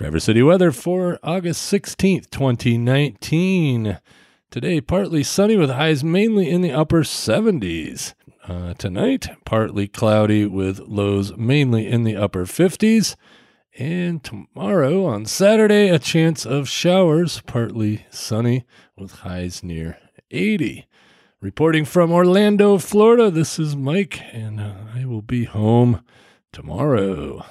Traverse City weather for August 16th, 2019. Today, partly sunny with highs mainly in the upper 70s. Uh, tonight, partly cloudy with lows mainly in the upper 50s. And tomorrow, on Saturday, a chance of showers, partly sunny with highs near 80. Reporting from Orlando, Florida, this is Mike, and uh, I will be home tomorrow.